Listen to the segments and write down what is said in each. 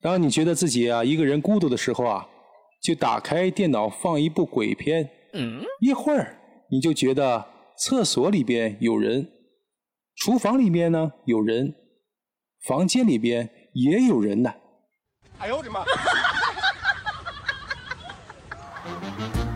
当你觉得自己啊一个人孤独的时候啊，就打开电脑放一部鬼片，一会儿你就觉得厕所里边有人，厨房里面呢有人，房间里边也有人呢。哎呦我的妈！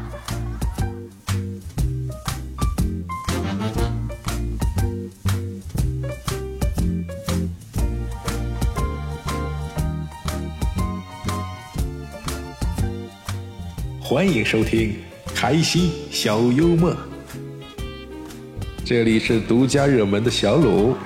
欢迎收听开心小幽默，这里是独家热门的小鲁。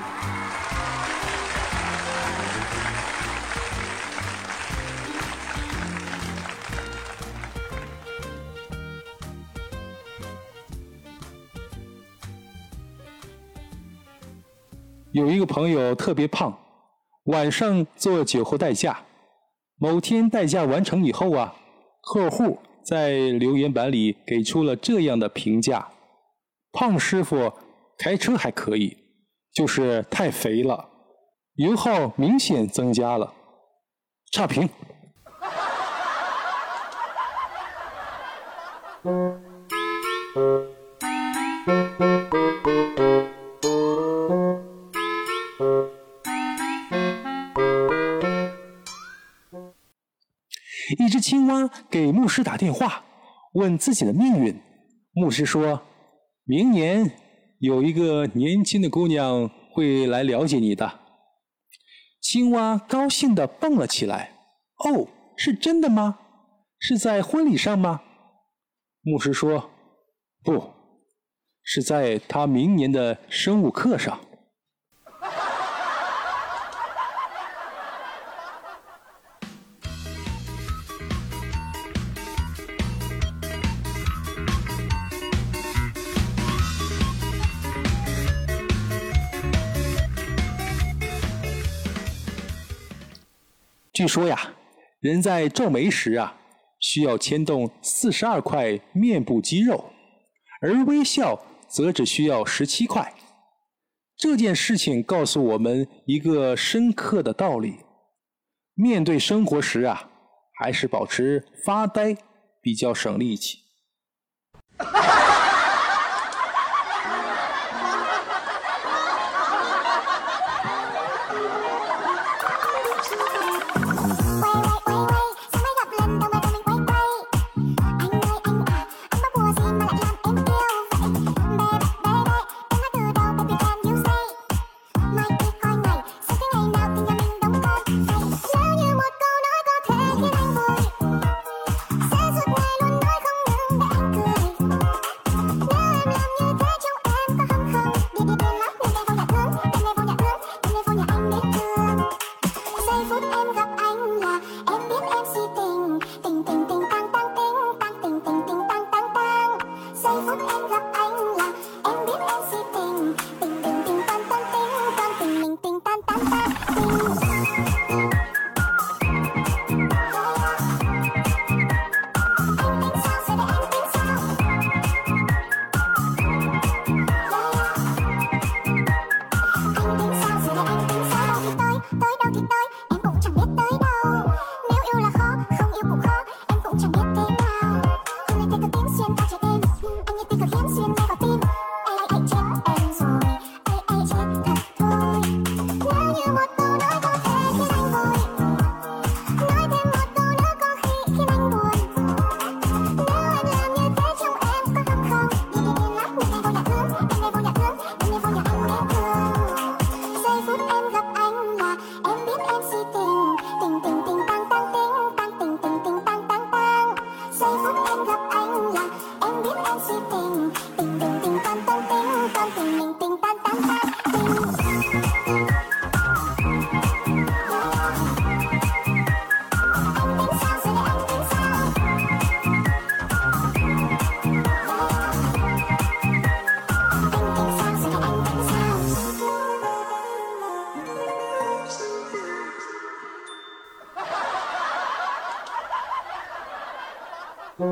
有一个朋友特别胖，晚上做酒后代驾。某天代驾完成以后啊，客户在留言板里给出了这样的评价：胖师傅开车还可以，就是太肥了，油耗明显增加了。差评。青蛙给牧师打电话，问自己的命运。牧师说：“明年有一个年轻的姑娘会来了解你的。”青蛙高兴地蹦了起来。“哦，是真的吗？是在婚礼上吗？”牧师说：“不是在他明年的生物课上。”据说呀，人在皱眉时啊，需要牵动四十二块面部肌肉，而微笑则只需要十七块。这件事情告诉我们一个深刻的道理：面对生活时啊，还是保持发呆比较省力气。去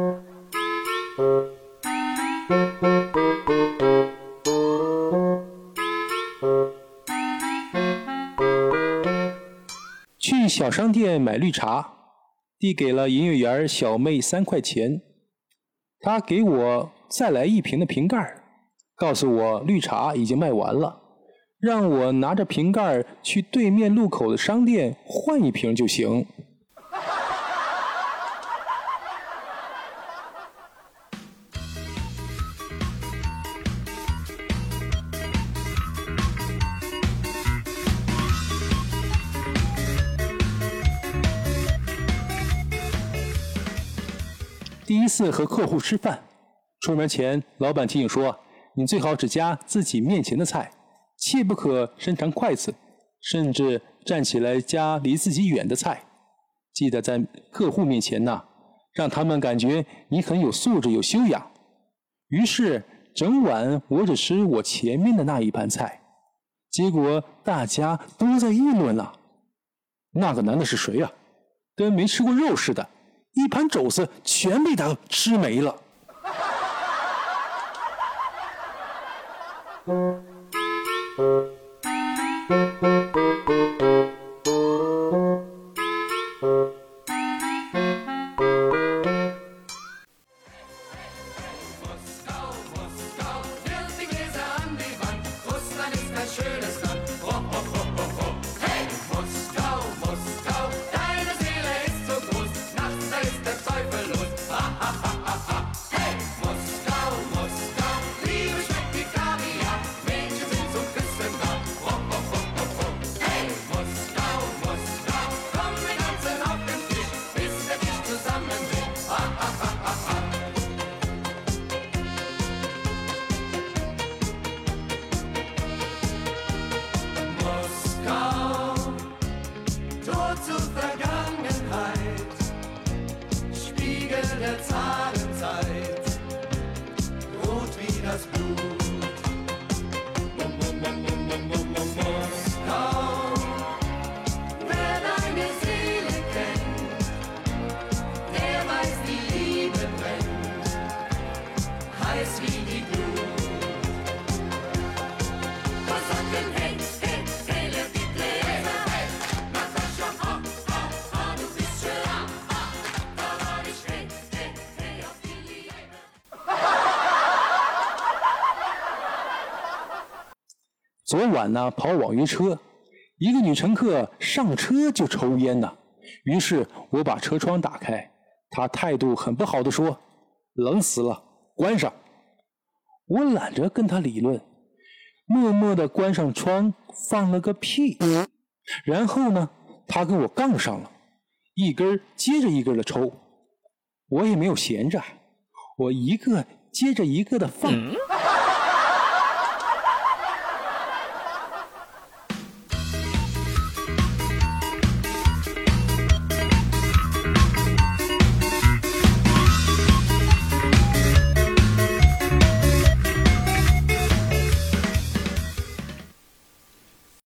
小商店买绿茶递给了营业员小妹三块钱。他给我再来一瓶的瓶盖告诉我绿茶已经卖完了让我拿着瓶盖去对面路口的商店换一瓶就行。第一次和客户吃饭，出门前老板提醒说：“你最好只夹自己面前的菜，切不可伸长筷子，甚至站起来夹离自己远的菜。记得在客户面前呢，让他们感觉你很有素质、有修养。”于是整晚我只吃我前面的那一盘菜，结果大家都在议论了：“那个男的是谁呀？跟没吃过肉似的。”一盘肘子全被他吃没了。昨晚呢，跑网约车，一个女乘客上车就抽烟呢。于是我把车窗打开，她态度很不好的说：“冷死了，关上。”我懒着跟她理论，默默的关上窗，放了个屁。然后呢，她跟我杠上了，一根接着一根的抽，我也没有闲着，我一个接着一个的放。